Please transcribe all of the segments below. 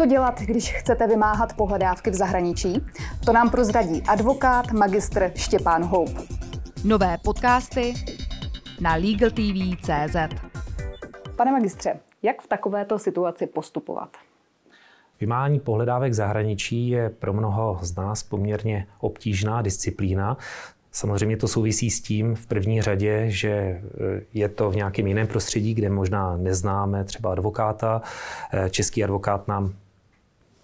Co dělat, když chcete vymáhat pohledávky v zahraničí? To nám prozradí advokát magistr Štěpán Houp. Nové podcasty na LegalTV.cz Pane magistře, jak v takovéto situaci postupovat? Vymáhání pohledávek zahraničí je pro mnoho z nás poměrně obtížná disciplína. Samozřejmě to souvisí s tím v první řadě, že e, je to v nějakém jiném prostředí, kde možná neznáme třeba advokáta. E, český advokát nám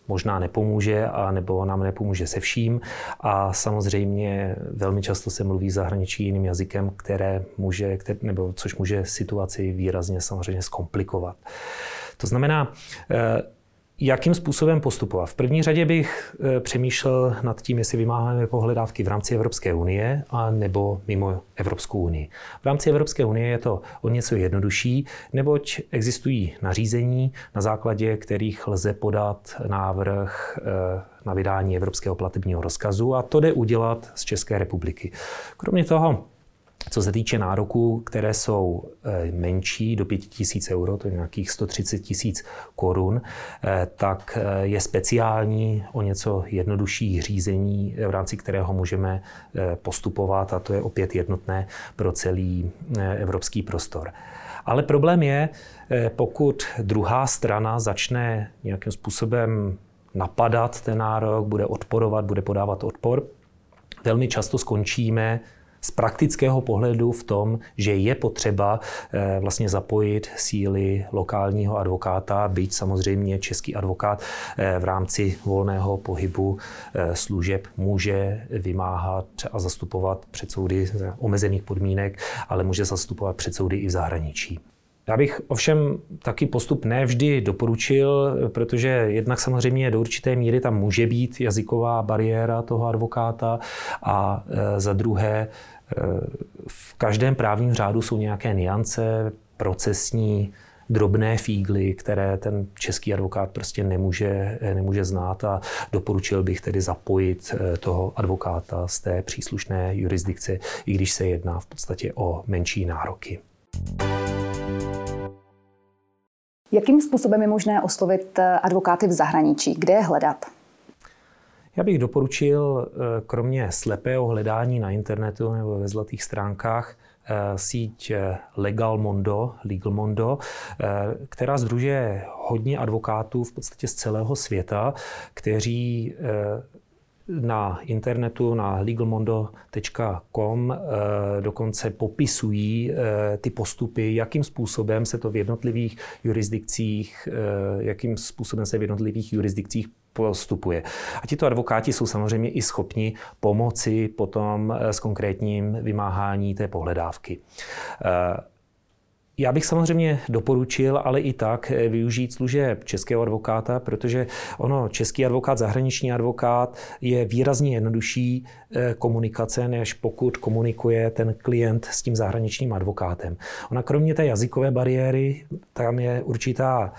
možná nepomůže, a nebo nám nepomůže se vším. A samozřejmě velmi často se mluví zahraničí jiným jazykem, které může, které, nebo což může situaci výrazně samozřejmě zkomplikovat. To znamená, e, Jakým způsobem postupovat? V první řadě bych eh, přemýšlel nad tím, jestli vymáháme pohledávky v rámci Evropské unie a nebo mimo Evropskou unii. V rámci Evropské unie je to o něco jednodušší, neboť existují nařízení, na základě kterých lze podat návrh eh, na vydání Evropského platebního rozkazu a to jde udělat z České republiky. Kromě toho co se týče nároků, které jsou eh, menší do 5000 euro, to je nějakých 130 tisíc korun, eh, tak eh, je speciální o něco jednodušší řízení, v rámci kterého můžeme postupovat a to je opět jednotné pro celý evropský prostor. Ale problém je, pokud druhá strana začne nějakým způsobem napadat ten nárok, bude odporovat, bude podávat odpor, velmi často skončíme z praktického pohledu v tom, že je potřeba eh, vlastně zapojit síly lokálního advokáta, byť samozřejmě český advokát eh, v rámci volného pohybu eh, služeb může vymáhat a zastupovat před soudy omezených podmínek, ale může zastupovat před soudy i v zahraničí. Já bych ovšem taky postup nevždy doporučil, protože jednak samozřejmě do určité míry tam může být jazyková bariéra toho advokáta a za druhé v každém právním řádu jsou nějaké niance, procesní, drobné fígly, které ten český advokát prostě nemůže, nemůže znát a doporučil bych tedy zapojit toho advokáta z té příslušné jurisdikce, i když se jedná v podstatě o menší nároky. Jakým způsobem je možné oslovit eh, advokáty v zahraničí? Kde je hledat? Já bych doporučil, eh, kromě slepého hledání na internetu nebo ve zlatých stránkách, eh, síť Legal Mondo, Legal Mondo, která združuje hodně advokátů v podstatě z celého světa, kteří na internetu na legalmondo.com dokonce popisují ty postupy, jakým způsobem se to v jednotlivých jurisdikcích, jakým způsobem se v jednotlivých jurisdikcích postupuje. A tito advokáti jsou samozřejmě i schopni pomoci potom eh, s konkrétním vymáhání té pohledávky. Eh, já bych samozřejmě doporučil, ale i tak eh, využít služeb českého advokáta, protože ono, český advokát, zahraniční advokát je výrazně jednodušší komunikace, než pokud komunikuje ten klient s tím zahraničním advokátem. Ona kromě té jazykové bariéry, tam je určitá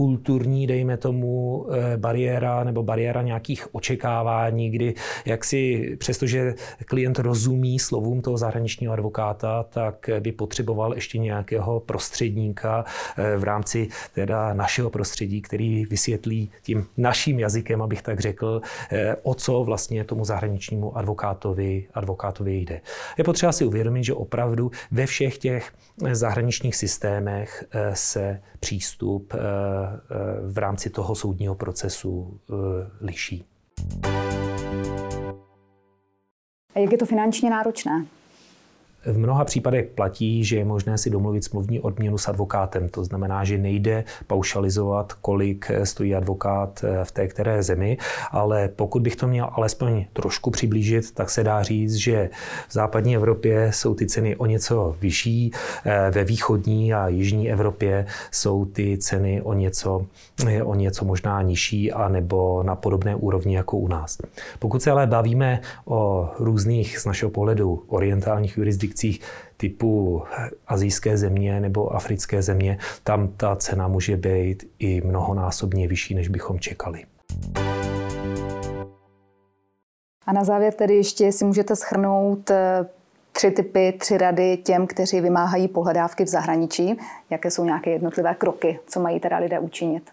kulturní, dejme tomu, eh, bariéra nebo bariéra nějakých očekávání, kdy jak si, přestože klient rozumí slovům toho zahraničního advokáta, tak by potřeboval ještě nějakého prostředníka eh, v rámci teda našeho prostředí, který vysvětlí tím naším jazykem, abych tak řekl, eh, o co vlastně tomu zahraničnímu advokátovi, advokátovi jde. Je potřeba si uvědomit, že opravdu ve všech těch zahraničních systémech se přístup v rámci toho soudního procesu eh, liší. A jak je to finančně náročné? V mnoha případech platí, že je možné si domluvit smluvní odměnu s advokátem. To znamená, že nejde paušalizovat, kolik stojí advokát eh, v té které zemi, ale pokud bych to měl alespoň trošku přiblížit, tak se dá říct, že v západní Evropě jsou ty ceny o něco vyšší, eh, ve východní a jižní Evropě jsou ty ceny o něco, eh, o něco možná nižší a nebo na podobné úrovni jako u nás. Pokud se ale bavíme o různých z našeho pohledu orientálních jurisdikcích, jurisdikcích typu azijské země nebo africké země, tam ta cena může být i mnohonásobně vyšší, než bychom čekali. A na závěr tedy ještě si můžete schrnout eh, tři typy, tři rady těm, kteří vymáhají pohledávky v zahraničí. Jaké jsou nějaké jednotlivé kroky, co mají teda lidé učinit?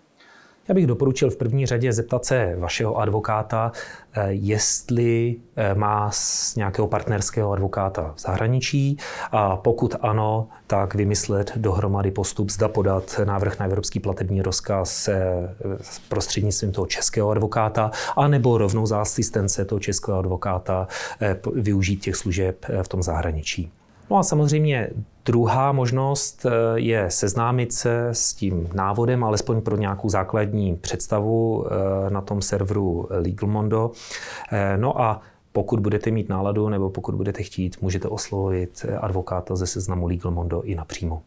Já bych doporučil v první řadě zeptat se vašeho advokáta, eh, jestli eh, má z nějakého partnerského advokáta v zahraničí a pokud ano, tak vymyslet dohromady postup, zda podat návrh na evropský platební rozkaz s prostřednictvím toho českého advokáta, anebo rovnou za asistence toho českého advokáta využít těch služeb v tom zahraničí. No a samozřejmě druhá možnost eh, je seznámit se s tím návodem, alespoň pro nějakou základní představu eh, na tom serveru LegalMondo. Eh, no a pokud budete mít náladu nebo pokud budete chtít, můžete oslovit advokáta ze seznamu LegalMondo i napřímo.